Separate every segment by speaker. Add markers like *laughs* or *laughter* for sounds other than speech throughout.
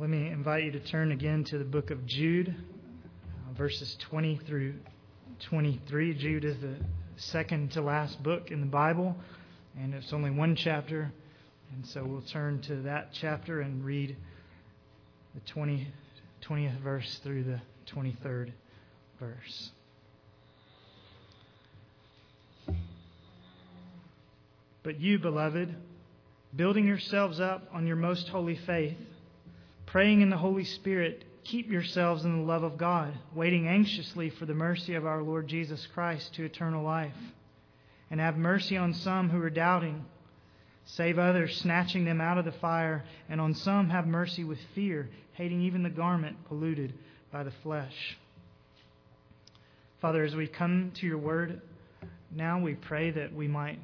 Speaker 1: let me invite you to turn again to the book of Jude, uh, verses 20 through 23. Jude is the second to last book in the Bible, and it's only one chapter. And so we'll turn to that chapter and read the 20, 20th verse through the 23rd verse. But you, beloved, building yourselves up on your most holy faith, praying in the Holy Spirit, keep yourselves in the love of God, waiting anxiously for the mercy of our Lord Jesus Christ to eternal life. And have mercy on some who are doubting. Save others, snatching them out of the fire, and on some have mercy with fear, hating even the garment polluted by the flesh. Father, as we come to your word, now we pray that we might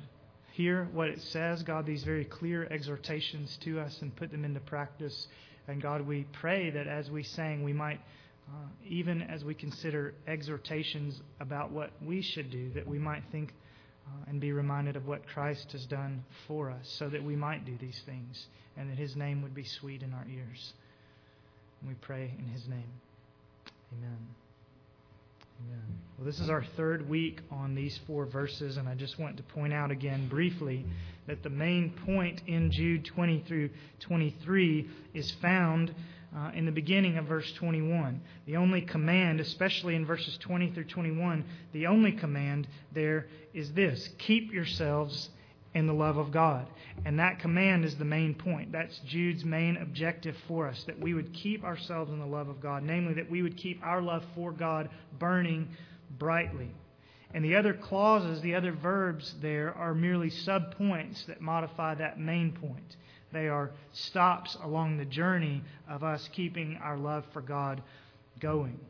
Speaker 1: hear what it says, God, these very clear exhortations to us and put them into practice. And God, we pray that as we sang, we might, uh, even as we consider exhortations about what we should do, that we might think uh, and be reminded of what Christ has done for us so that we might do these things and that his name would be sweet in our ears. And we pray in his name. Amen. Amen. Well, this is our third week on these four verses, and I just want to point out again briefly that the main point in Jude 20 through 23 is found uh, in the beginning of verse 21. The only command, especially in verses 20 through 21, the only command there is this keep yourselves in the love of God. And that command is the main point. That's Jude's main objective for us that we would keep ourselves in the love of God, namely, that we would keep our love for God burning brightly. And the other clauses, the other verbs there, are merely subpoints that modify that main point. They are stops along the journey of us keeping our love for God going.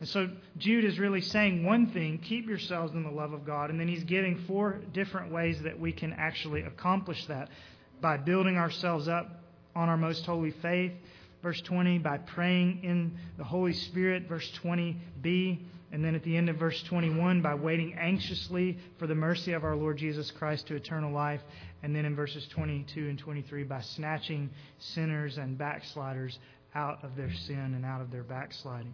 Speaker 1: And so Jude is really saying one thing keep yourselves in the love of God. And then he's giving four different ways that we can actually accomplish that by building ourselves up on our most holy faith. Verse 20, by praying in the Holy Spirit. Verse 20b. And then at the end of verse 21, by waiting anxiously for the mercy of our Lord Jesus Christ to eternal life. And then in verses 22 and 23, by snatching sinners and backsliders out of their sin and out of their backsliding.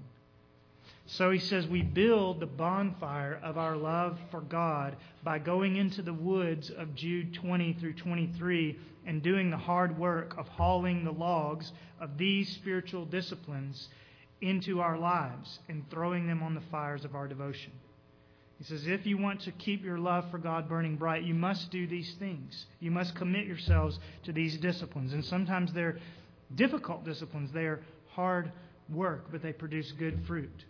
Speaker 1: So he says, We build the bonfire of our love for God by going into the woods of Jude 20 through 23 and doing the hard work of hauling the logs of these spiritual disciplines into our lives and throwing them on the fires of our devotion. He says, If you want to keep your love for God burning bright, you must do these things. You must commit yourselves to these disciplines. And sometimes they're difficult disciplines, they are hard work, but they produce good fruit.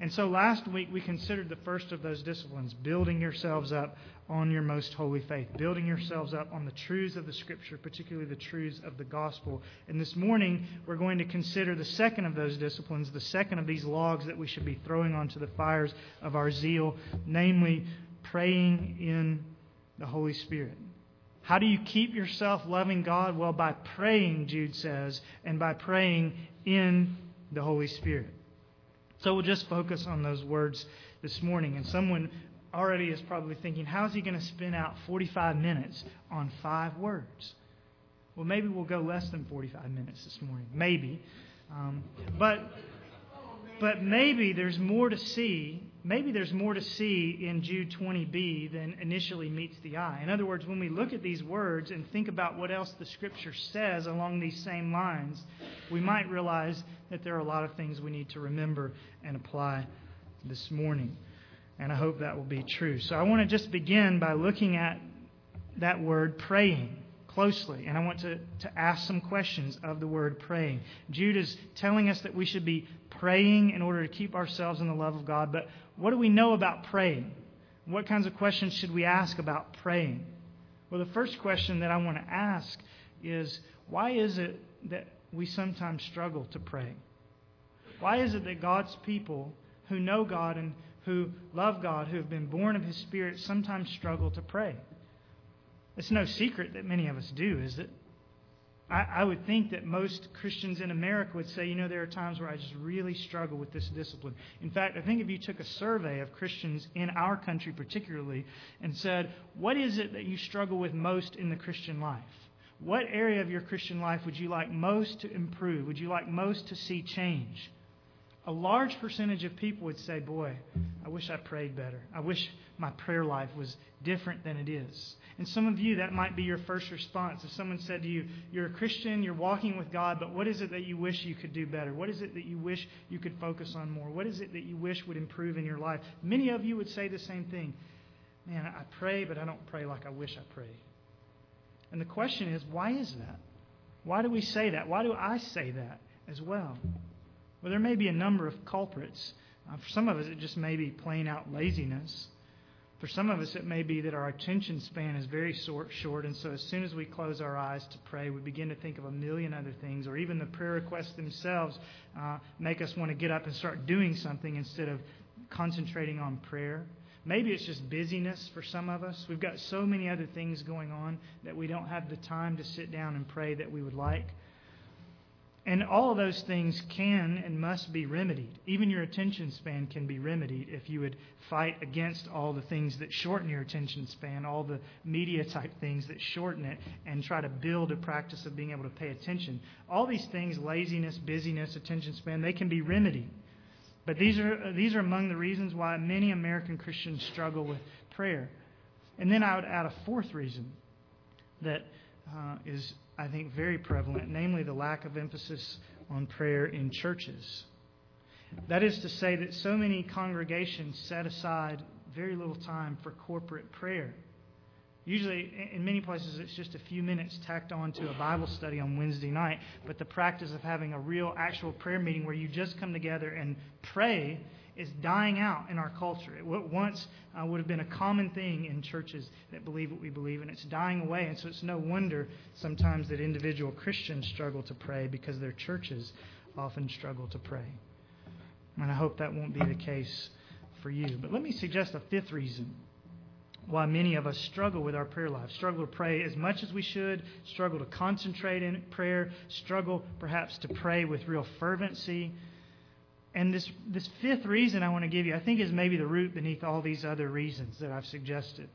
Speaker 1: And so last week we considered the first of those disciplines, building yourselves up on your most holy faith, building yourselves up on the truths of the Scripture, particularly the truths of the gospel. And this morning we're going to consider the second of those disciplines, the second of these logs that we should be throwing onto the fires of our zeal, namely praying in the Holy Spirit. How do you keep yourself loving God? Well, by praying, Jude says, and by praying in the Holy Spirit. So we'll just focus on those words this morning. And someone already is probably thinking, how is he going to spin out 45 minutes on five words? Well, maybe we'll go less than 45 minutes this morning. Maybe. Um, but, but maybe there's more to see. Maybe there's more to see in Jude 20b than initially meets the eye. In other words, when we look at these words and think about what else the Scripture says along these same lines, we might realize that there are a lot of things we need to remember and apply this morning. And I hope that will be true. So I want to just begin by looking at that word praying closely. And I want to, to ask some questions of the word praying. Jude is telling us that we should be praying in order to keep ourselves in the love of God. But what do we know about praying? What kinds of questions should we ask about praying? Well, the first question that I want to ask is why is it that we sometimes struggle to pray? Why is it that God's people who know God and who love God, who have been born of His Spirit, sometimes struggle to pray? It's no secret that many of us do, is it? I, I would think that most Christians in America would say, you know, there are times where I just really struggle with this discipline. In fact, I think if you took a survey of Christians in our country particularly and said, what is it that you struggle with most in the Christian life? What area of your Christian life would you like most to improve? Would you like most to see change? A large percentage of people would say, Boy, I wish I prayed better. I wish my prayer life was different than it is. And some of you, that might be your first response. If someone said to you, You're a Christian, you're walking with God, but what is it that you wish you could do better? What is it that you wish you could focus on more? What is it that you wish would improve in your life? Many of you would say the same thing. Man, I pray, but I don't pray like I wish I prayed. And the question is, why is that? Why do we say that? Why do I say that as well? Well, there may be a number of culprits. Uh, for some of us, it just may be plain out laziness. For some of us, it may be that our attention span is very short, and so as soon as we close our eyes to pray, we begin to think of a million other things, or even the prayer requests themselves uh, make us want to get up and start doing something instead of concentrating on prayer. Maybe it's just busyness for some of us. We've got so many other things going on that we don't have the time to sit down and pray that we would like. And all of those things can and must be remedied. Even your attention span can be remedied if you would fight against all the things that shorten your attention span, all the media type things that shorten it, and try to build a practice of being able to pay attention. All these things laziness, busyness, attention span they can be remedied. But these are, these are among the reasons why many American Christians struggle with prayer. And then I would add a fourth reason that uh, is I think, very prevalent, namely the lack of emphasis on prayer in churches. That is to say, that so many congregations set aside very little time for corporate prayer. Usually, in many places, it's just a few minutes tacked on to a Bible study on Wednesday night. But the practice of having a real, actual prayer meeting where you just come together and pray is dying out in our culture. It once uh, would have been a common thing in churches that believe what we believe, and it's dying away. And so it's no wonder sometimes that individual Christians struggle to pray because their churches often struggle to pray. And I hope that won't be the case for you. But let me suggest a fifth reason why many of us struggle with our prayer life, struggle to pray as much as we should, struggle to concentrate in prayer, struggle perhaps to pray with real fervency and this, this fifth reason I want to give you, I think, is maybe the root beneath all these other reasons that I've suggested.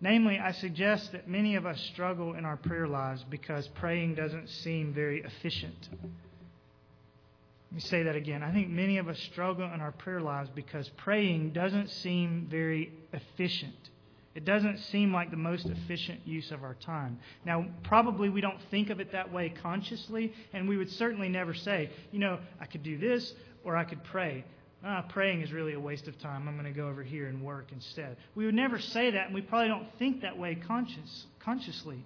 Speaker 1: Namely, I suggest that many of us struggle in our prayer lives because praying doesn't seem very efficient. Let me say that again. I think many of us struggle in our prayer lives because praying doesn't seem very efficient. It doesn't seem like the most efficient use of our time. Now, probably we don't think of it that way consciously, and we would certainly never say, you know, I could do this or I could pray. Ah, praying is really a waste of time. I'm going to go over here and work instead. We would never say that, and we probably don't think that way conscious, consciously.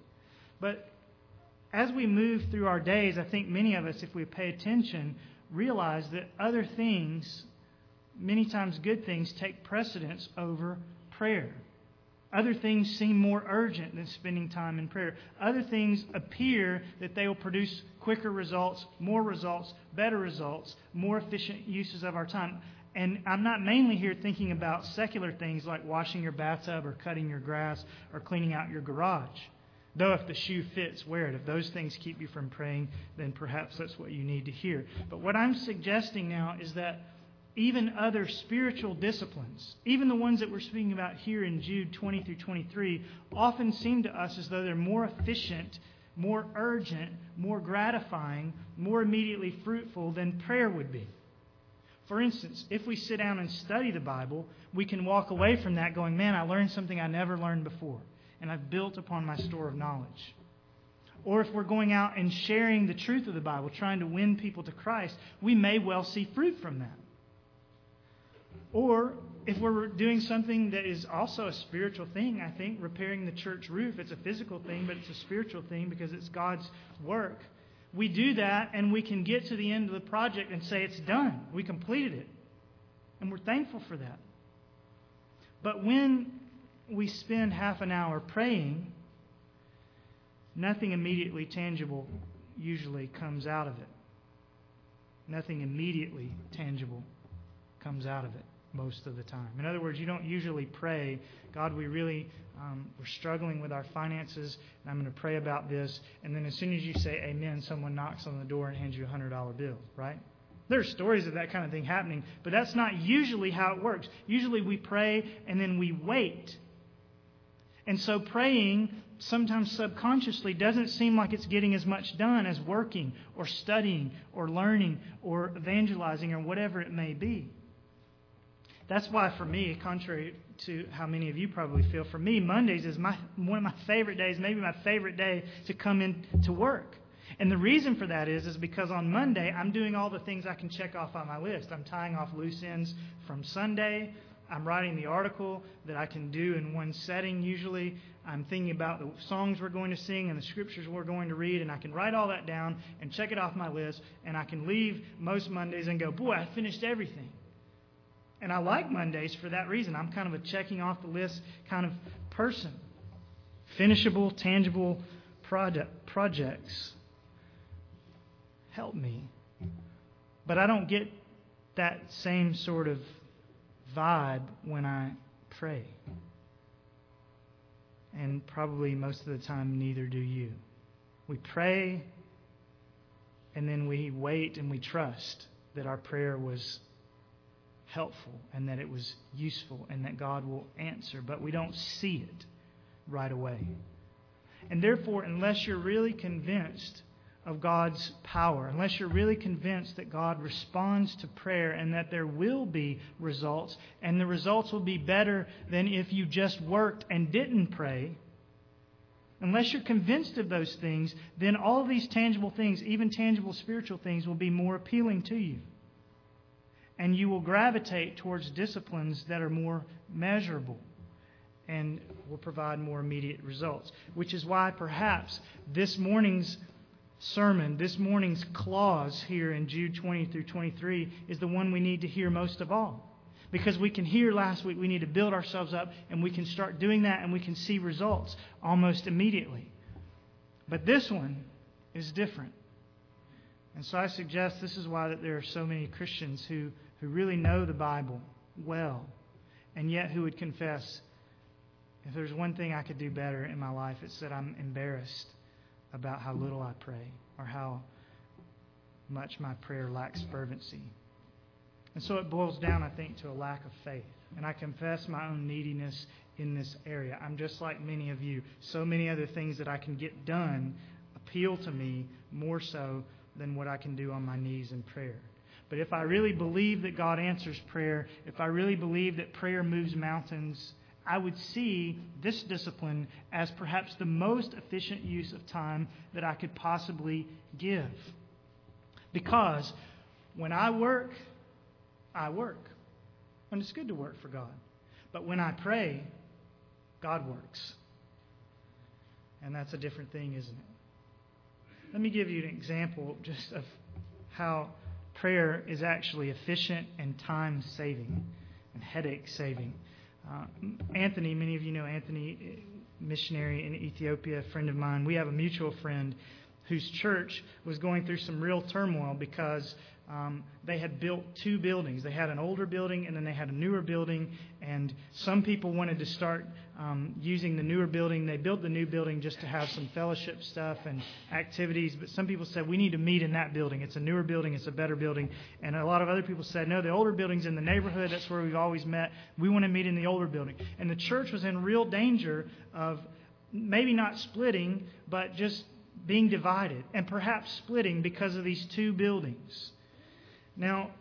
Speaker 1: But as we move through our days, I think many of us, if we pay attention, realize that other things, many times good things, take precedence over prayer. Other things seem more urgent than spending time in prayer. Other things appear that they will produce quicker results, more results, better results, more efficient uses of our time. And I'm not mainly here thinking about secular things like washing your bathtub or cutting your grass or cleaning out your garage. Though if the shoe fits, wear it. If those things keep you from praying, then perhaps that's what you need to hear. But what I'm suggesting now is that even other spiritual disciplines, even the ones that we're speaking about here in Jude 20 through 23, often seem to us as though they're more efficient, more urgent, more gratifying, more immediately fruitful than prayer would be. For instance, if we sit down and study the Bible, we can walk away from that going, Man, I learned something I never learned before, and I've built upon my store of knowledge. Or if we're going out and sharing the truth of the Bible, trying to win people to Christ, we may well see fruit from that. Or if we're doing something that is also a spiritual thing, I think, repairing the church roof, it's a physical thing, but it's a spiritual thing because it's God's work. We do that and we can get to the end of the project and say it's done. We completed it. And we're thankful for that. But when we spend half an hour praying, nothing immediately tangible usually comes out of it. Nothing immediately tangible comes out of it most of the time. In other words, you don't usually pray, God, we really, um, we're struggling with our finances, and I'm going to pray about this. And then as soon as you say amen, someone knocks on the door and hands you a $100 bill, right? There are stories of that kind of thing happening, but that's not usually how it works. Usually we pray and then we wait. And so praying sometimes subconsciously doesn't seem like it's getting as much done as working or studying or learning or evangelizing or whatever it may be. That's why, for me, contrary to how many of you probably feel, for me, Mondays is my, one of my favorite days, maybe my favorite day to come in to work. And the reason for that is, is because on Monday, I'm doing all the things I can check off on my list. I'm tying off loose ends from Sunday. I'm writing the article that I can do in one setting usually. I'm thinking about the songs we're going to sing and the scriptures we're going to read, and I can write all that down and check it off my list, and I can leave most Mondays and go, boy, I finished everything. And I like Mondays for that reason. I'm kind of a checking off the list kind of person. Finishable, tangible project, projects help me. But I don't get that same sort of vibe when I pray. And probably most of the time, neither do you. We pray, and then we wait and we trust that our prayer was helpful and that it was useful and that God will answer, but we don't see it right away. And therefore, unless you're really convinced of God's power, unless you're really convinced that God responds to prayer and that there will be results, and the results will be better than if you just worked and didn't pray, unless you're convinced of those things, then all these tangible things, even tangible spiritual things, will be more appealing to you. And you will gravitate towards disciplines that are more measurable and will provide more immediate results. Which is why perhaps this morning's sermon, this morning's clause here in Jude 20 through 23, is the one we need to hear most of all. Because we can hear last week, we need to build ourselves up, and we can start doing that, and we can see results almost immediately. But this one is different. And so I suggest this is why that there are so many Christians who, who really know the Bible well, and yet who would confess, if there's one thing I could do better in my life, it's that I'm embarrassed about how little I pray or how much my prayer lacks fervency. And so it boils down, I think, to a lack of faith. And I confess my own neediness in this area. I'm just like many of you. So many other things that I can get done appeal to me more so than what I can do on my knees in prayer. But if I really believe that God answers prayer, if I really believe that prayer moves mountains, I would see this discipline as perhaps the most efficient use of time that I could possibly give. Because when I work, I work. And it's good to work for God. But when I pray, God works. And that's a different thing, isn't it? Let me give you an example just of how prayer is actually efficient and time saving and headache saving. Uh, Anthony, many of you know Anthony, uh, missionary in Ethiopia, a friend of mine. We have a mutual friend whose church was going through some real turmoil because um, they had built two buildings. They had an older building and then they had a newer building. And some people wanted to start um, using the newer building. They built the new building just to have some fellowship stuff and activities. But some people said, we need to meet in that building. It's a newer building, it's a better building. And a lot of other people said, no, the older building's in the neighborhood. That's where we've always met. We want to meet in the older building. And the church was in real danger of maybe not splitting, but just being divided and perhaps splitting because of these two buildings. Now,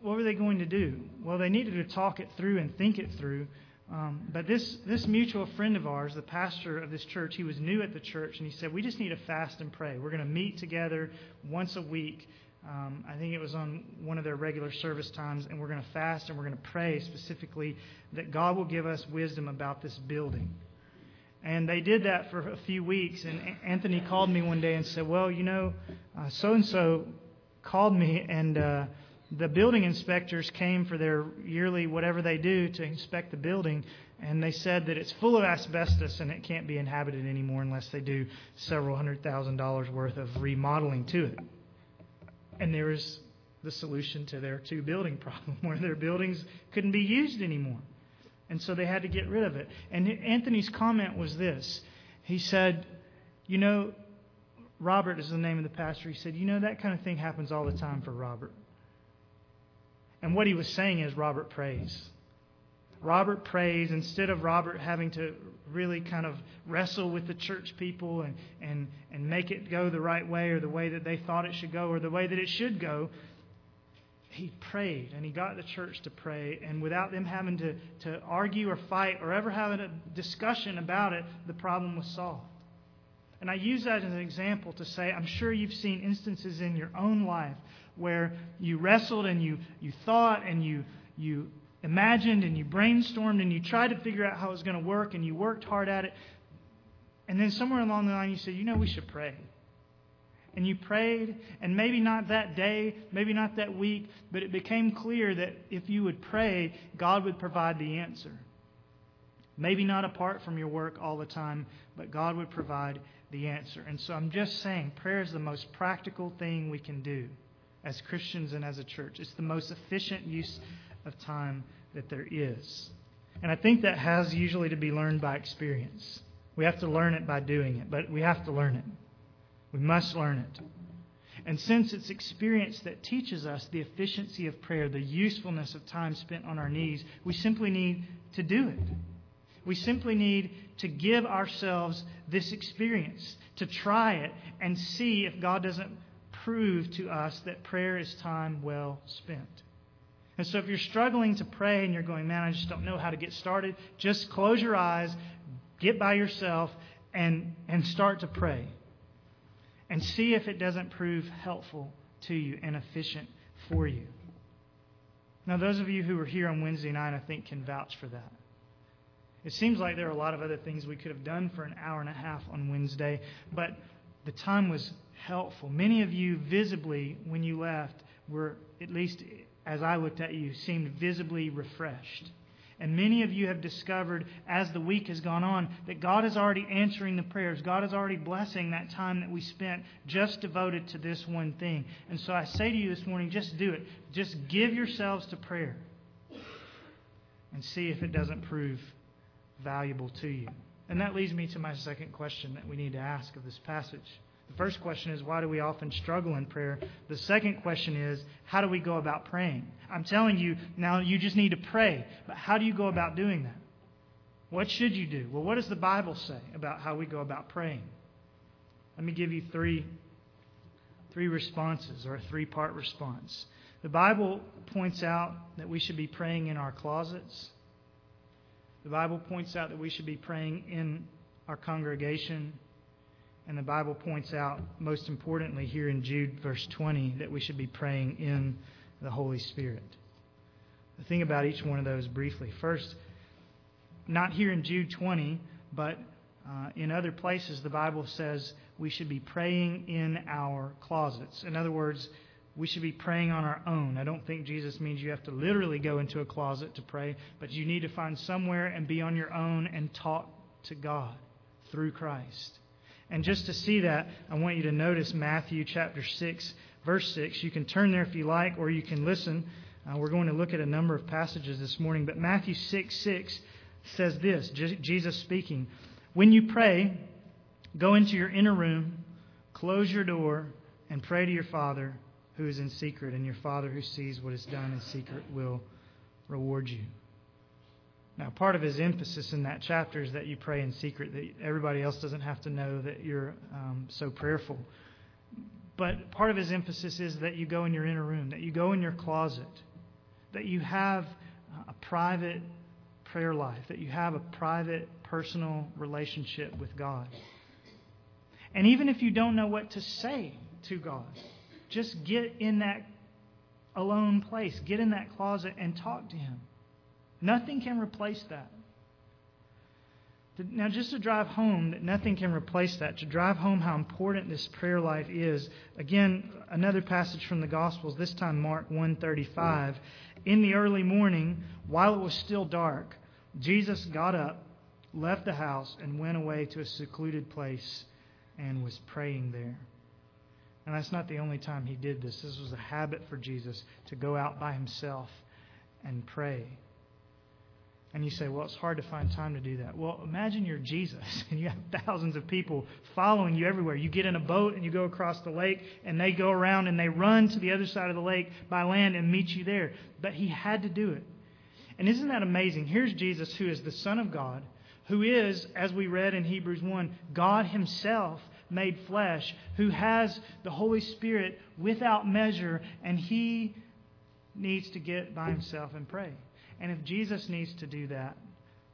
Speaker 1: what were they going to do? Well, they needed to talk it through and think it through. Um, but this, this mutual friend of ours, the pastor of this church, he was new at the church, and he said, We just need to fast and pray. We're going to meet together once a week. Um, I think it was on one of their regular service times, and we're going to fast and we're going to pray specifically that God will give us wisdom about this building. And they did that for a few weeks, and Anthony called me one day and said, Well, you know, so and so called me, and uh, the building inspectors came for their yearly whatever they do to inspect the building, and they said that it's full of asbestos and it can't be inhabited anymore unless they do several hundred thousand dollars worth of remodeling to it. And there was the solution to their two building *laughs* problem, where their buildings couldn't be used anymore. And so they had to get rid of it. And Anthony's comment was this He said, You know, Robert is the name of the pastor. He said, You know, that kind of thing happens all the time for Robert. And what he was saying is, Robert prays. Robert prays, instead of Robert having to really kind of wrestle with the church people and, and, and make it go the right way or the way that they thought it should go or the way that it should go, he prayed and he got the church to pray. And without them having to, to argue or fight or ever having a discussion about it, the problem was solved. And I use that as an example to say I'm sure you've seen instances in your own life where you wrestled and you, you thought and you, you imagined and you brainstormed and you tried to figure out how it was going to work and you worked hard at it. And then somewhere along the line you said, you know, we should pray. And you prayed, and maybe not that day, maybe not that week, but it became clear that if you would pray, God would provide the answer. Maybe not apart from your work all the time, but God would provide the answer. And so I'm just saying, prayer is the most practical thing we can do as Christians and as a church. It's the most efficient use of time that there is. And I think that has usually to be learned by experience. We have to learn it by doing it, but we have to learn it. We must learn it. And since it's experience that teaches us the efficiency of prayer, the usefulness of time spent on our knees, we simply need to do it. We simply need to give ourselves this experience, to try it and see if God doesn't prove to us that prayer is time well spent. And so if you're struggling to pray and you're going, man, I just don't know how to get started, just close your eyes, get by yourself, and, and start to pray. And see if it doesn't prove helpful to you and efficient for you. Now, those of you who were here on Wednesday night, I think, can vouch for that. It seems like there are a lot of other things we could have done for an hour and a half on Wednesday, but the time was helpful. Many of you visibly, when you left, were, at least as I looked at you, seemed visibly refreshed. And many of you have discovered as the week has gone on that God is already answering the prayers. God is already blessing that time that we spent just devoted to this one thing. And so I say to you this morning just do it. Just give yourselves to prayer and see if it doesn't prove valuable to you. And that leads me to my second question that we need to ask of this passage. The first question is, why do we often struggle in prayer? The second question is, how do we go about praying? I'm telling you, now you just need to pray, but how do you go about doing that? What should you do? Well, what does the Bible say about how we go about praying? Let me give you three, three responses, or a three part response. The Bible points out that we should be praying in our closets. The Bible points out that we should be praying in our congregation and the Bible points out, most importantly, here in Jude, verse 20, that we should be praying in the Holy Spirit. The thing about each one of those briefly. First, not here in Jude 20, but uh, in other places, the Bible says we should be praying in our closets. In other words, we should be praying on our own. I don't think Jesus means you have to literally go into a closet to pray, but you need to find somewhere and be on your own and talk to God through Christ. And just to see that, I want you to notice Matthew chapter 6, verse 6. You can turn there if you like, or you can listen. Uh, we're going to look at a number of passages this morning, but Matthew 6, 6 says this Jesus speaking, When you pray, go into your inner room, close your door, and pray to your Father who is in secret, and your Father who sees what is done in secret will reward you. Now, part of his emphasis in that chapter is that you pray in secret, that everybody else doesn't have to know that you're um, so prayerful. But part of his emphasis is that you go in your inner room, that you go in your closet, that you have a private prayer life, that you have a private, personal relationship with God. And even if you don't know what to say to God, just get in that alone place, get in that closet and talk to Him. Nothing can replace that. Now, just to drive home that nothing can replace that, to drive home how important this prayer life is, again, another passage from the Gospels, this time Mark 135. In the early morning, while it was still dark, Jesus got up, left the house, and went away to a secluded place and was praying there. And that's not the only time he did this. This was a habit for Jesus to go out by himself and pray. And you say, well, it's hard to find time to do that. Well, imagine you're Jesus *laughs* and you have thousands of people following you everywhere. You get in a boat and you go across the lake, and they go around and they run to the other side of the lake by land and meet you there. But he had to do it. And isn't that amazing? Here's Jesus, who is the Son of God, who is, as we read in Hebrews 1, God Himself made flesh, who has the Holy Spirit without measure, and He needs to get by Himself and pray. And if Jesus needs to do that,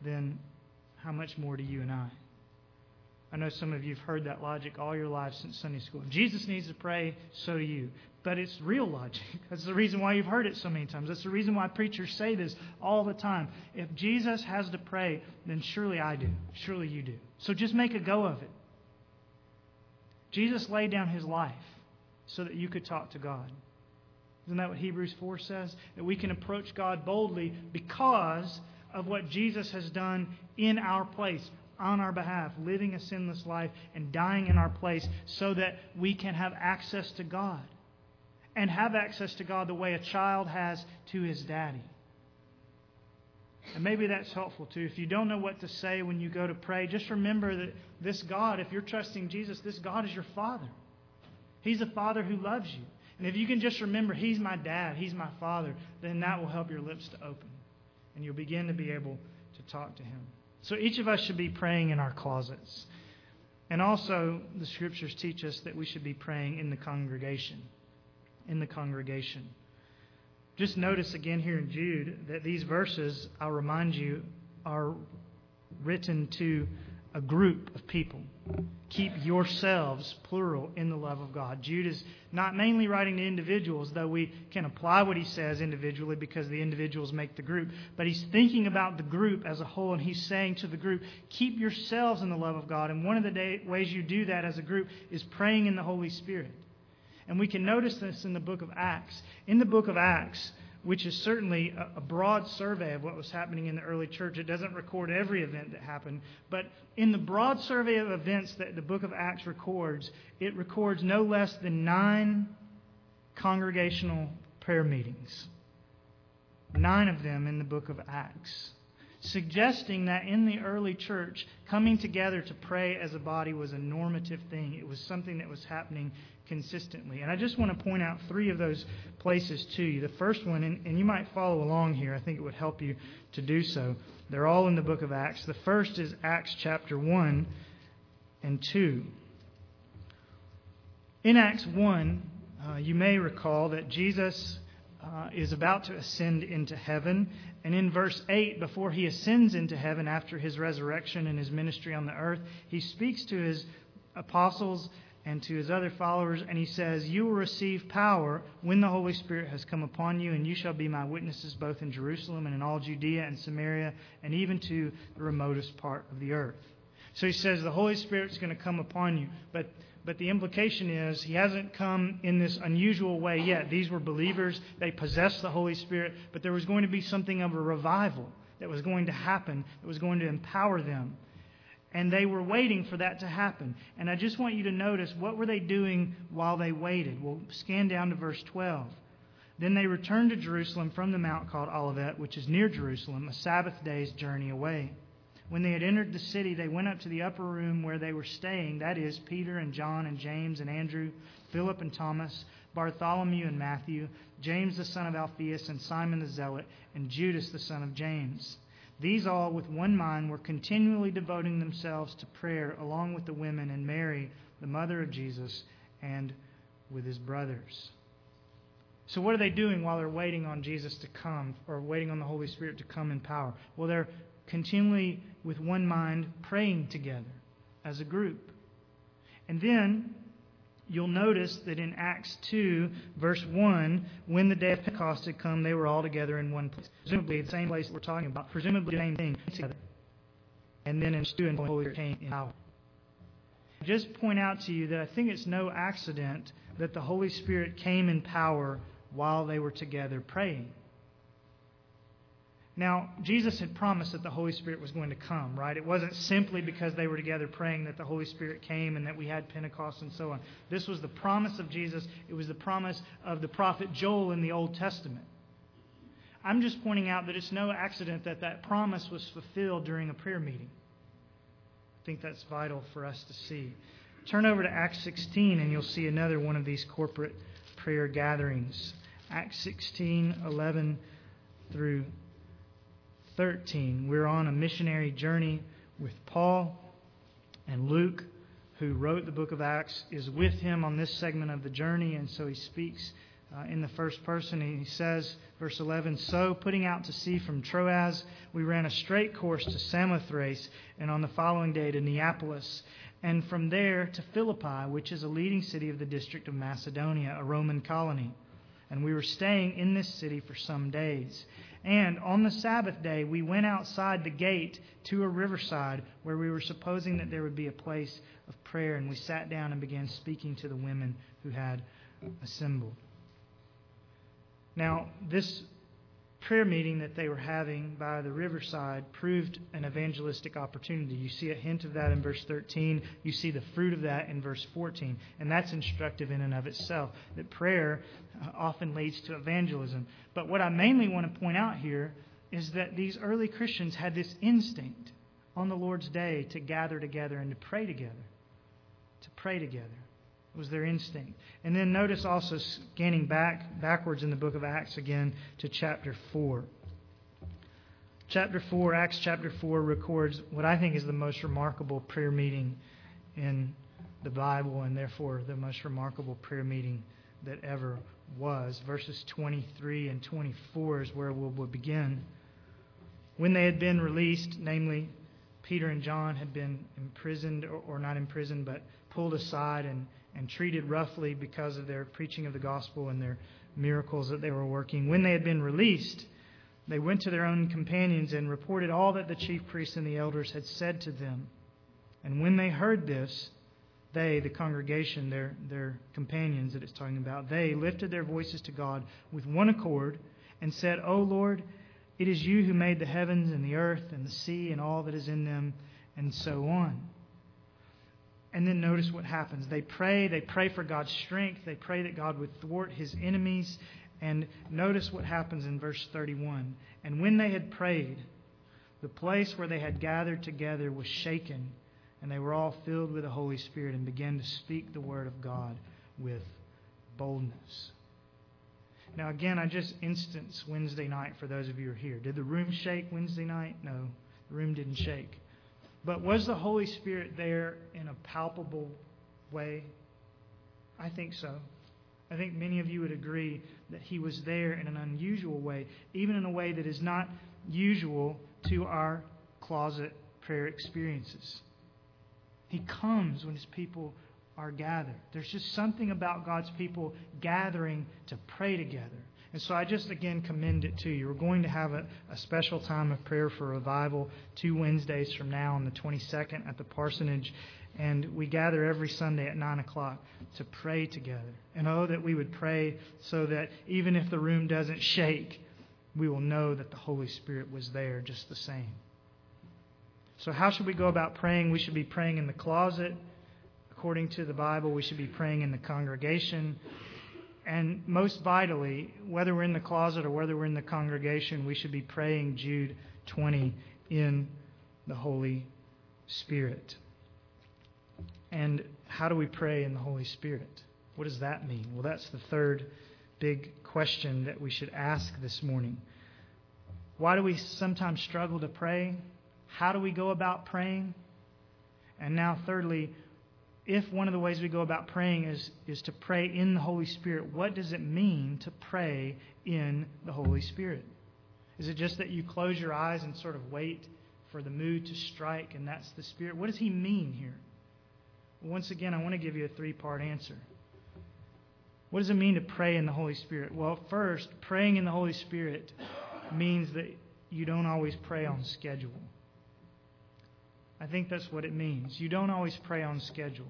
Speaker 1: then how much more do you and I? I know some of you have heard that logic all your life since Sunday school. Jesus needs to pray, so do you. But it's real logic. *laughs* That's the reason why you've heard it so many times. That's the reason why preachers say this all the time. If Jesus has to pray, then surely I do. Surely you do. So just make a go of it. Jesus laid down his life so that you could talk to God. Isn't that what Hebrews 4 says? That we can approach God boldly because of what Jesus has done in our place on our behalf, living a sinless life and dying in our place so that we can have access to God. And have access to God the way a child has to his daddy. And maybe that's helpful too. If you don't know what to say when you go to pray, just remember that this God, if you're trusting Jesus, this God is your Father. He's a Father who loves you. And if you can just remember, He's my dad, He's my Father, then that will help your lips to open. And you'll begin to be able to talk to Him. So each of us should be praying in our closets. And also, the scriptures teach us that we should be praying in the congregation. In the congregation. Just notice again here in Jude that these verses, I'll remind you, are written to a group of people. Keep yourselves, plural, in the love of God. Jude is not mainly writing to individuals, though we can apply what he says individually because the individuals make the group. But he's thinking about the group as a whole, and he's saying to the group, Keep yourselves in the love of God. And one of the day, ways you do that as a group is praying in the Holy Spirit. And we can notice this in the book of Acts. In the book of Acts, which is certainly a, broad survey of what was happening in the early church. It doesn't record every event that happened, but in the broad survey of events that the book of Acts records, it records no less than nine congregational prayer meetings. Nine of them in the book of Acts. Suggesting that in the early church, coming together to pray as a body was a normative thing. It was something that was happening consistently. And I just want to point out three of those places to you. The first one, and, and you might follow along here, I think it would help you to do so. They're all in the book of Acts. The first is Acts chapter 1 and 2. In Acts 1, uh, you may recall that Jesus uh, is about to ascend into heaven. And in verse 8, before he ascends into heaven after his resurrection and his ministry on the earth, he speaks to his apostles and to his other followers, and he says, You will receive power when the Holy Spirit has come upon you, and you shall be my witnesses both in Jerusalem and in all Judea and Samaria, and even to the remotest part of the earth. So he says the Holy Spirit is going to come upon you, but but the implication is he hasn't come in this unusual way yet. These were believers, they possessed the Holy Spirit, but there was going to be something of a revival that was going to happen, that was going to empower them. And they were waiting for that to happen. And I just want you to notice what were they doing while they waited? Well, scan down to verse 12. Then they returned to Jerusalem from the mount called Olivet, which is near Jerusalem, a Sabbath day's journey away. When they had entered the city, they went up to the upper room where they were staying that is, Peter and John and James and Andrew, Philip and Thomas, Bartholomew and Matthew, James the son of Alphaeus and Simon the Zealot, and Judas the son of James. These all, with one mind, were continually devoting themselves to prayer, along with the women and Mary, the mother of Jesus, and with his brothers. So, what are they doing while they're waiting on Jesus to come, or waiting on the Holy Spirit to come in power? Well, they're continually, with one mind, praying together as a group. And then You'll notice that in Acts 2, verse 1, when the day of Pentecost had come, they were all together in one place. Presumably the same place we're talking about. Presumably the same thing together. And then in 2 and the Holy Spirit came in power. Just point out to you that I think it's no accident that the Holy Spirit came in power while they were together praying. Now, Jesus had promised that the Holy Spirit was going to come, right? It wasn't simply because they were together praying that the Holy Spirit came and that we had Pentecost and so on. This was the promise of Jesus, it was the promise of the prophet Joel in the Old Testament. I'm just pointing out that it's no accident that that promise was fulfilled during a prayer meeting. I think that's vital for us to see. Turn over to Acts 16 and you'll see another one of these corporate prayer gatherings. Acts 16, 11 through 13. We're on a missionary journey with Paul, and Luke, who wrote the book of Acts, is with him on this segment of the journey, and so he speaks uh, in the first person. He says, verse 11, So, putting out to sea from Troas, we ran a straight course to Samothrace, and on the following day to Neapolis, and from there to Philippi, which is a leading city of the district of Macedonia, a Roman colony. And we were staying in this city for some days. And on the Sabbath day, we went outside the gate to a riverside where we were supposing that there would be a place of prayer. And we sat down and began speaking to the women who had assembled. Now, this prayer meeting that they were having by the riverside proved an evangelistic opportunity. You see a hint of that in verse 13. You see the fruit of that in verse 14. And that's instructive in and of itself that prayer uh, often leads to evangelism. But what I mainly want to point out here is that these early Christians had this instinct on the Lord's day to gather together and to pray together. To pray together was their instinct. And then notice also scanning back backwards in the book of Acts again to chapter 4. Chapter 4, Acts chapter 4 records what I think is the most remarkable prayer meeting in the Bible and therefore the most remarkable prayer meeting that ever was. Verses 23 and 24 is where we'll, we'll begin. When they had been released, namely Peter and John had been imprisoned, or, or not imprisoned, but pulled aside and and treated roughly because of their preaching of the gospel and their miracles that they were working. When they had been released, they went to their own companions and reported all that the chief priests and the elders had said to them. And when they heard this, they, the congregation, their, their companions that it's talking about, they lifted their voices to God with one accord and said, O Lord, it is you who made the heavens and the earth and the sea and all that is in them, and so on. And then notice what happens. They pray. They pray for God's strength. They pray that God would thwart his enemies. And notice what happens in verse 31. And when they had prayed, the place where they had gathered together was shaken, and they were all filled with the Holy Spirit and began to speak the word of God with boldness. Now, again, I just instance Wednesday night for those of you who are here. Did the room shake Wednesday night? No, the room didn't shake. But was the Holy Spirit there in a palpable way? I think so. I think many of you would agree that he was there in an unusual way, even in a way that is not usual to our closet prayer experiences. He comes when his people are gathered. There's just something about God's people gathering to pray together. And so I just again commend it to you. We're going to have a, a special time of prayer for revival two Wednesdays from now on the 22nd at the parsonage. And we gather every Sunday at 9 o'clock to pray together. And oh, that we would pray so that even if the room doesn't shake, we will know that the Holy Spirit was there just the same. So, how should we go about praying? We should be praying in the closet. According to the Bible, we should be praying in the congregation. And most vitally, whether we're in the closet or whether we're in the congregation, we should be praying Jude 20 in the Holy Spirit. And how do we pray in the Holy Spirit? What does that mean? Well, that's the third big question that we should ask this morning. Why do we sometimes struggle to pray? How do we go about praying? And now, thirdly, if one of the ways we go about praying is, is to pray in the Holy Spirit, what does it mean to pray in the Holy Spirit? Is it just that you close your eyes and sort of wait for the mood to strike and that's the Spirit? What does he mean here? Once again, I want to give you a three part answer. What does it mean to pray in the Holy Spirit? Well, first, praying in the Holy Spirit means that you don't always pray on schedule. I think that's what it means. You don't always pray on schedule.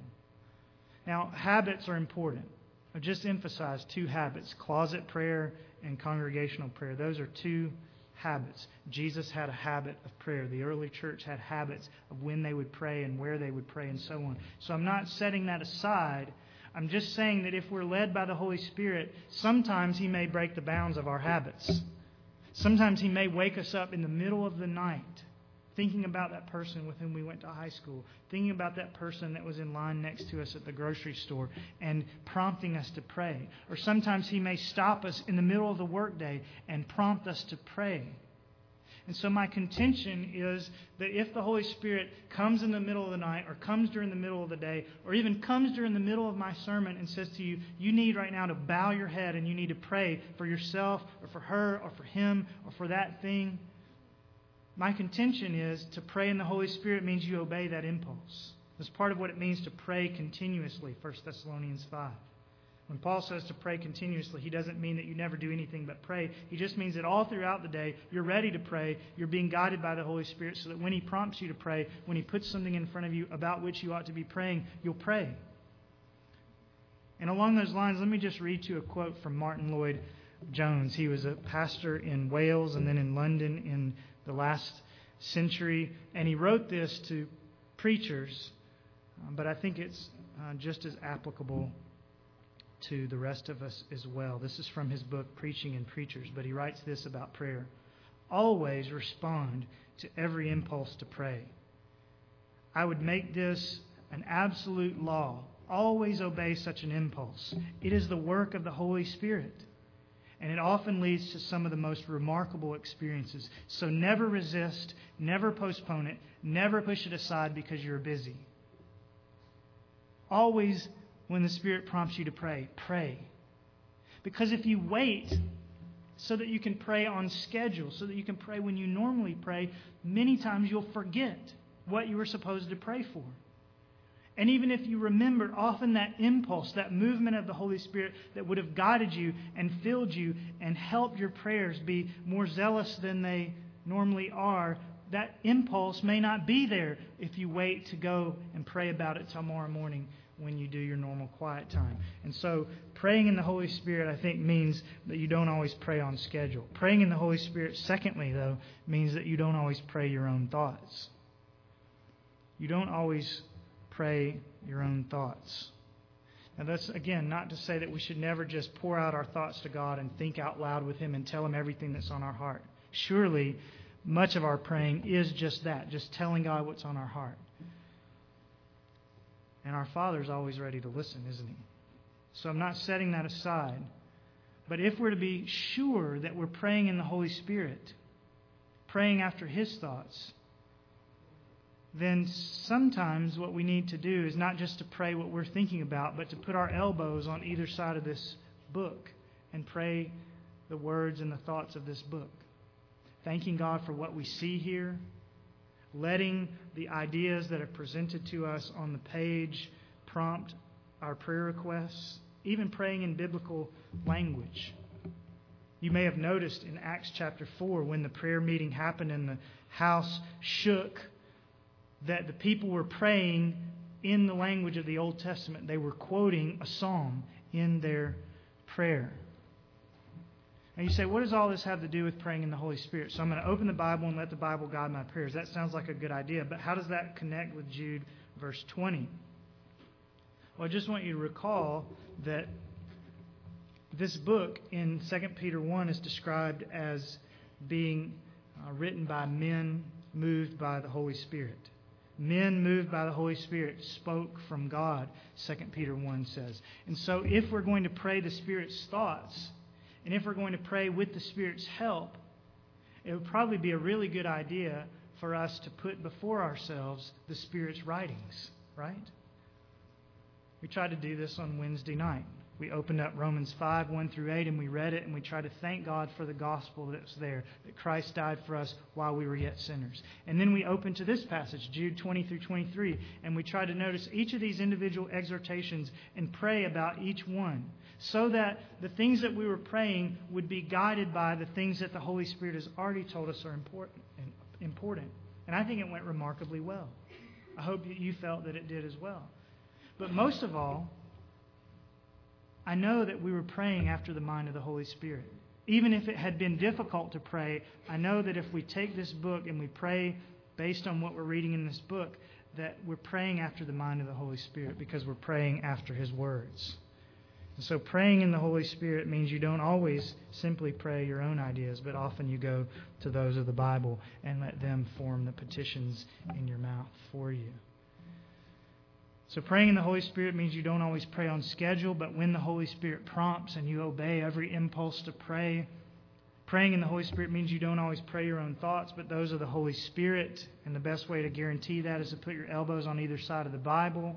Speaker 1: Now, habits are important. I just emphasize two habits closet prayer and congregational prayer. Those are two habits. Jesus had a habit of prayer. The early church had habits of when they would pray and where they would pray and so on. So I'm not setting that aside. I'm just saying that if we're led by the Holy Spirit, sometimes He may break the bounds of our habits. Sometimes He may wake us up in the middle of the night thinking about that person with whom we went to high school, thinking about that person that was in line next to us at the grocery store, and prompting us to pray. Or sometimes He may stop us in the middle of the workday and prompt us to pray. And so my contention is that if the Holy Spirit comes in the middle of the night or comes during the middle of the day or even comes during the middle of my sermon and says to you, you need right now to bow your head and you need to pray for yourself or for her or for him or for that thing, my contention is to pray in the Holy Spirit means you obey that impulse. That's part of what it means to pray continuously, 1 Thessalonians 5. When Paul says to pray continuously, he doesn't mean that you never do anything but pray. He just means that all throughout the day, you're ready to pray. You're being guided by the Holy Spirit so that when he prompts you to pray, when he puts something in front of you about which you ought to be praying, you'll pray. And along those lines, let me just read you a quote from Martin Lloyd Jones. He was a pastor in Wales and then in London in the last century. And he wrote this to preachers, uh, but I think it's uh, just as applicable to the rest of us as well. This is from his book, Preaching and Preachers, but he writes this about prayer Always respond to every impulse to pray. I would make this an absolute law. Always obey such an impulse. It is the work of the Holy Spirit. And it often leads to some of the most remarkable experiences. So never resist, never postpone it, never push it aside because you're busy. Always when the Spirit prompts you to pray, pray. Because if you wait so that you can pray on schedule, so that you can pray when you normally pray, many times you'll forget what you were supposed to pray for. And even if you remember, often that impulse, that movement of the Holy Spirit that would have guided you and filled you and helped your prayers be more zealous than they normally are, that impulse may not be there if you wait to go and pray about it tomorrow morning when you do your normal quiet time. And so, praying in the Holy Spirit, I think, means that you don't always pray on schedule. Praying in the Holy Spirit, secondly, though, means that you don't always pray your own thoughts. You don't always pray your own thoughts. Now, that's, again, not to say that we should never just pour out our thoughts to God and think out loud with Him and tell Him everything that's on our heart. Surely, much of our praying is just that, just telling God what's on our heart. And our Father's always ready to listen, isn't He? So I'm not setting that aside. But if we're to be sure that we're praying in the Holy Spirit, praying after His thoughts, then sometimes what we need to do is not just to pray what we're thinking about, but to put our elbows on either side of this book and pray the words and the thoughts of this book. Thanking God for what we see here, letting the ideas that are presented to us on the page prompt our prayer requests, even praying in biblical language. You may have noticed in Acts chapter 4 when the prayer meeting happened and the house shook that the people were praying in the language of the Old Testament. They were quoting a psalm in their prayer. And you say, what does all this have to do with praying in the Holy Spirit? So I'm going to open the Bible and let the Bible guide my prayers. That sounds like a good idea, but how does that connect with Jude verse 20? Well, I just want you to recall that this book in 2 Peter 1 is described as being uh, written by men moved by the Holy Spirit. Men moved by the Holy Spirit spoke from God, 2 Peter 1 says. And so if we're going to pray the Spirit's thoughts, and if we're going to pray with the Spirit's help, it would probably be a really good idea for us to put before ourselves the Spirit's writings, right? We tried to do this on Wednesday night. We opened up Romans 5, 1 through 8, and we read it, and we tried to thank God for the gospel that's there, that Christ died for us while we were yet sinners. And then we opened to this passage, Jude 20 through 23, and we tried to notice each of these individual exhortations and pray about each one so that the things that we were praying would be guided by the things that the Holy Spirit has already told us are important. important. And I think it went remarkably well. I hope you felt that it did as well. But most of all, I know that we were praying after the mind of the Holy Spirit. Even if it had been difficult to pray, I know that if we take this book and we pray based on what we're reading in this book, that we're praying after the mind of the Holy Spirit because we're praying after His words. And so praying in the Holy Spirit means you don't always simply pray your own ideas, but often you go to those of the Bible and let them form the petitions in your mouth for you. So praying in the Holy Spirit means you don't always pray on schedule, but when the Holy Spirit prompts and you obey every impulse to pray, Praying in the Holy Spirit means you don't always pray your own thoughts, but those are the Holy Spirit. And the best way to guarantee that is to put your elbows on either side of the Bible.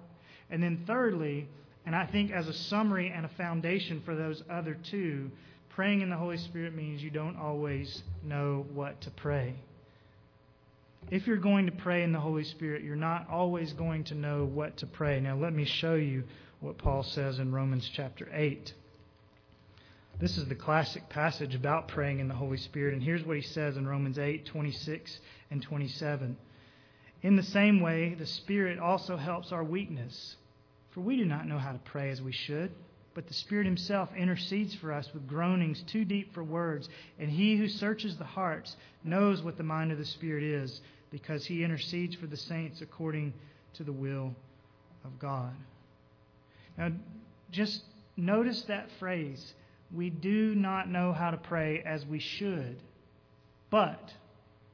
Speaker 1: And then, thirdly, and I think as a summary and a foundation for those other two, praying in the Holy Spirit means you don't always know what to pray. If you're going to pray in the Holy Spirit, you're not always going to know what to pray. Now, let me show you what Paul says in Romans chapter 8. This is the classic passage about praying in the Holy Spirit, and here's what he says in Romans 8 26 and 27. In the same way, the Spirit also helps our weakness, for we do not know how to pray as we should. But the Spirit Himself intercedes for us with groanings too deep for words, and He who searches the hearts knows what the mind of the Spirit is, because He intercedes for the saints according to the will of God. Now, just notice that phrase. We do not know how to pray as we should, but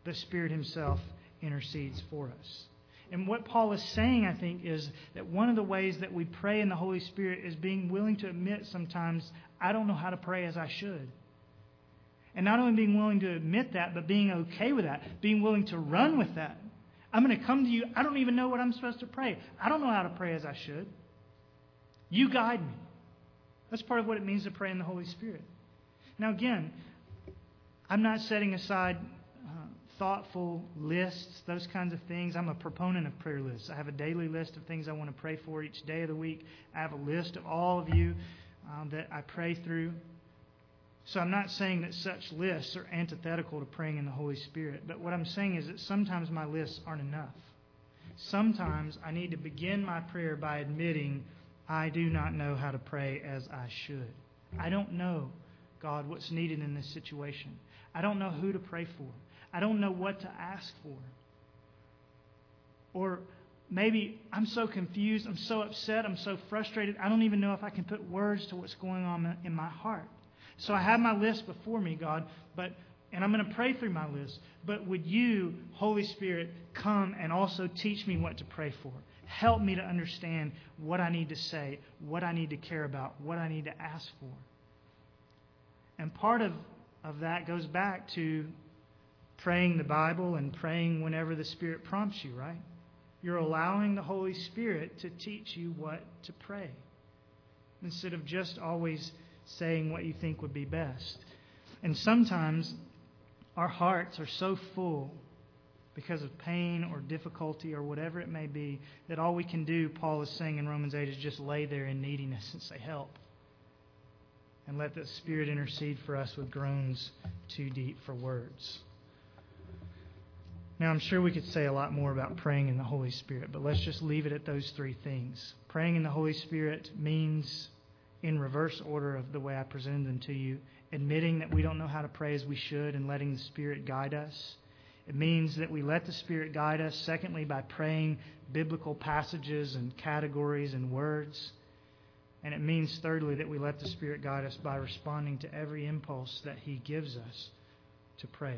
Speaker 1: the Spirit Himself intercedes for us. And what Paul is saying, I think, is that one of the ways that we pray in the Holy Spirit is being willing to admit sometimes, I don't know how to pray as I should. And not only being willing to admit that, but being okay with that, being willing to run with that. I'm going to come to you. I don't even know what I'm supposed to pray. I don't know how to pray as I should. You guide me. That's part of what it means to pray in the Holy Spirit. Now, again, I'm not setting aside uh, thoughtful lists, those kinds of things. I'm a proponent of prayer lists. I have a daily list of things I want to pray for each day of the week. I have a list of all of you um, that I pray through. So I'm not saying that such lists are antithetical to praying in the Holy Spirit, but what I'm saying is that sometimes my lists aren't enough. Sometimes I need to begin my prayer by admitting I do not know how to pray as I should. I don't know, God, what's needed in this situation. I don't know who to pray for. I don't know what to ask for. Or maybe I'm so confused, I'm so upset, I'm so frustrated, I don't even know if I can put words to what's going on in my heart. So I have my list before me, God, but and I'm going to pray through my list. But would you, Holy Spirit, come and also teach me what to pray for? Help me to understand what I need to say, what I need to care about, what I need to ask for. And part of, of that goes back to praying the Bible and praying whenever the Spirit prompts you, right? You're allowing the Holy Spirit to teach you what to pray instead of just always saying what you think would be best. And sometimes our hearts are so full because of pain or difficulty or whatever it may be, that all we can do, Paul is saying in Romans 8, is just lay there in neediness and say, Help. And let the Spirit intercede for us with groans too deep for words. Now, I'm sure we could say a lot more about praying in the Holy Spirit, but let's just leave it at those three things. Praying in the Holy Spirit means, in reverse order of the way I presented them to you, admitting that we don't know how to pray as we should and letting the Spirit guide us. It means that we let the Spirit guide us, secondly, by praying biblical passages and categories and words. And it means, thirdly, that we let the Spirit guide us by responding to every impulse that He gives us to pray.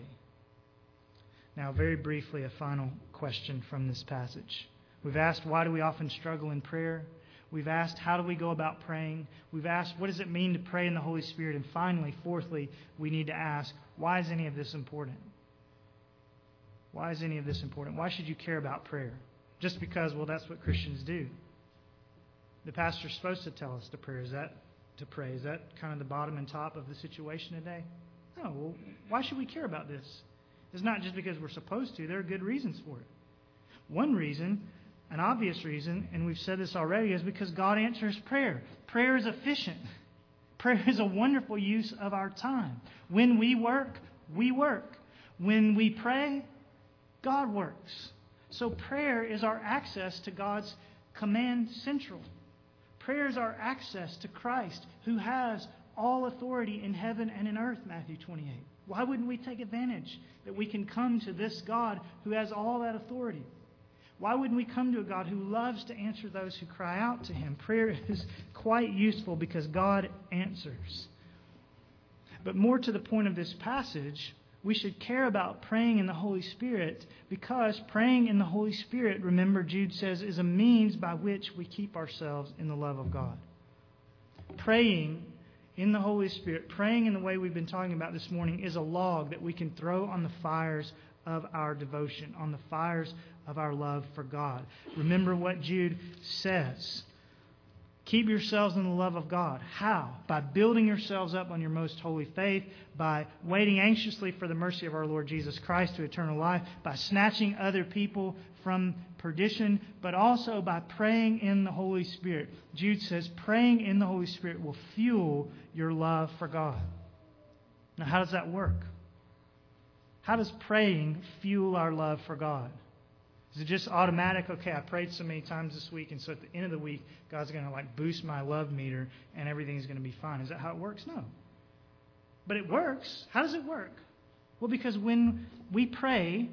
Speaker 1: Now, very briefly, a final question from this passage. We've asked, why do we often struggle in prayer? We've asked, how do we go about praying? We've asked, what does it mean to pray in the Holy Spirit? And finally, fourthly, we need to ask, why is any of this important? Why is any of this important? Why should you care about prayer? Just because, well, that's what Christians do. The pastor's supposed to tell us to pray. Is that to pray? Is that kind of the bottom and top of the situation today? No. Well, why should we care about this? It's not just because we're supposed to. There are good reasons for it. One reason, an obvious reason, and we've said this already, is because God answers prayer. Prayer is efficient. *laughs* Prayer is a wonderful use of our time. When we work, we work. When we pray, God works. So prayer is our access to God's command central. Prayer is our access to Christ, who has all authority in heaven and in earth, Matthew 28. Why wouldn't we take advantage that we can come to this God who has all that authority? Why wouldn't we come to a God who loves to answer those who cry out to him? Prayer is quite useful because God answers. But more to the point of this passage, we should care about praying in the Holy Spirit because praying in the Holy Spirit, remember, Jude says, is a means by which we keep ourselves in the love of God. Praying in the Holy Spirit, praying in the way we've been talking about this morning, is a log that we can throw on the fires of our devotion, on the fires of our love for God. Remember what Jude says. Keep yourselves in the love of God. How? By building yourselves up on your most holy faith, by waiting anxiously for the mercy of our Lord Jesus Christ to eternal life, by snatching other people from perdition, but also by praying in the Holy Spirit. Jude says praying in the Holy Spirit will fuel your love for God. Now, how does that work? How does praying fuel our love for God? Is it just automatic? Okay, I prayed so many times this week, and so at the end of the week, God's going to like boost my love meter, and everything's going to be fine. Is that how it works? No. But it works. How does it work? Well, because when we pray,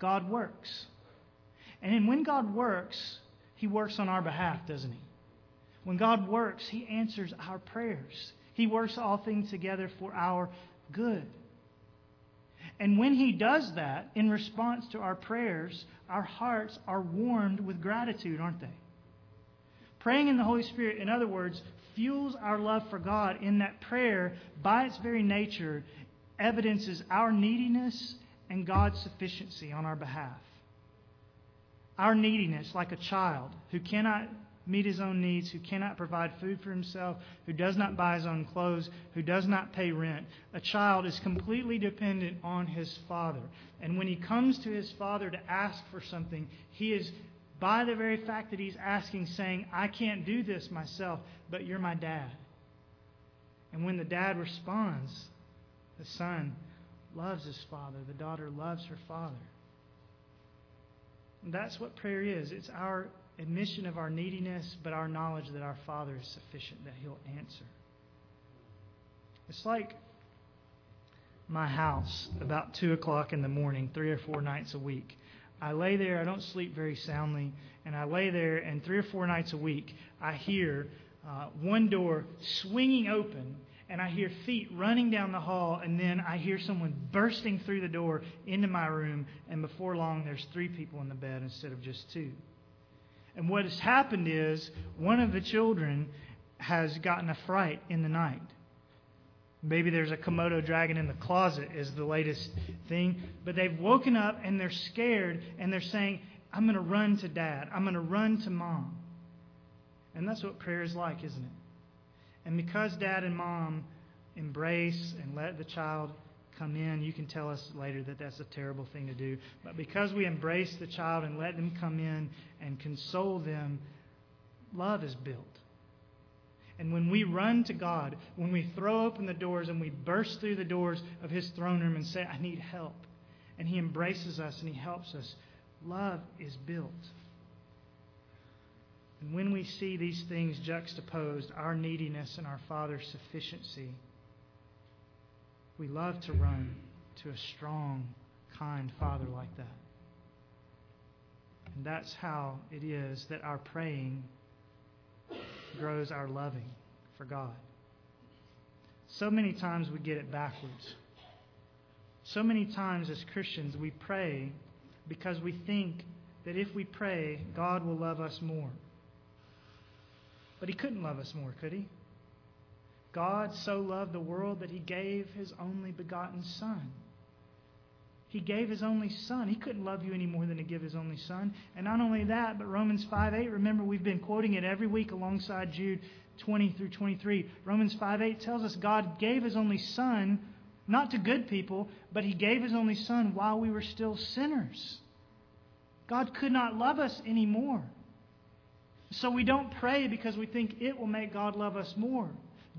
Speaker 1: God works. And when God works, He works on our behalf, doesn't He? When God works, He answers our prayers. He works all things together for our good. And when He does that, in response to our prayers, our hearts are warmed with gratitude, aren't they? Praying in the Holy Spirit, in other words, fuels our love for God in that prayer, by its very nature, evidences our neediness and God's sufficiency on our behalf. Our neediness, like a child who cannot meet his own needs, who cannot provide food for himself, who does not buy his own clothes, who does not pay rent. A child is completely dependent on his father. And when he comes to his father to ask for something, he is, by the very fact that he's asking, saying, I can't do this myself, but you're my dad. And when the dad responds, the son loves his father, the daughter loves her father. And that's what prayer is. It's our admission of our neediness, but our knowledge that our Father is sufficient, that He'll answer. It's like my house about 2 o'clock in the morning, three or four nights a week. I lay there, I don't sleep very soundly, and I lay there, and three or four nights a week, I hear uh, one door swinging open, and I hear feet running down the hall, and then I hear someone bursting through the door into my room, and before long, there's three people in the bed instead of just two. And what has happened is one of the children has gotten a fright in the night. Maybe there's a Komodo dragon in the closet, is the latest thing. But they've woken up and they're scared and they're saying, I'm going to run to dad. I'm going to run to mom. And that's what prayer is like, isn't it? And because dad and mom embrace and let the child come in, you can tell us later that that's a terrible thing to do. But because we embrace the child and let them come in and console them, love is built. And when we run to God, when we throw open the doors and we burst through the doors of His throne room and say, I need help, and He embraces us and He helps us, love is built. And when we see these things juxtaposed, our neediness and our Father's sufficiency, we love to run to a strong, kind Father like that. And that's how it is that our praying grows our loving for God. So many times we get it backwards. So many times as Christians we pray because we think that if we pray, God will love us more. But He couldn't love us more, could He? God so loved the world that he gave his only begotten Son. He gave his only Son. He couldn't love you any more than to give his only Son. And not only that, but Romans 5 8, remember we've been quoting it every week alongside Jude 20 through 23. Romans 5 8 tells us God gave his only Son, not to good people, but he gave his only Son while we were still sinners. God could not love us anymore. So we don't pray because we think it will make God love us more.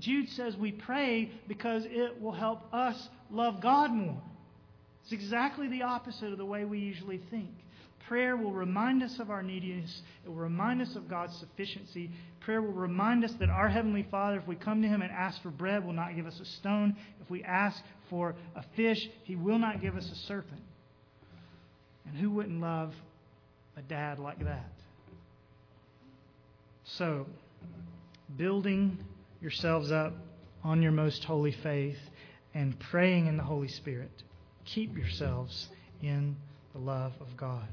Speaker 1: Jude says we pray because it will help us love God more. It's exactly the opposite of the way we usually think. Prayer will remind us of our neediness. It will remind us of God's sufficiency. Prayer will remind us that our Heavenly Father, if we come to Him and ask for bread, will not give us a stone. If we ask for a fish, He will not give us a serpent. And who wouldn't love a dad like that? So, building yourselves up on your most holy faith and praying in the Holy Spirit. Keep yourselves in the love of God.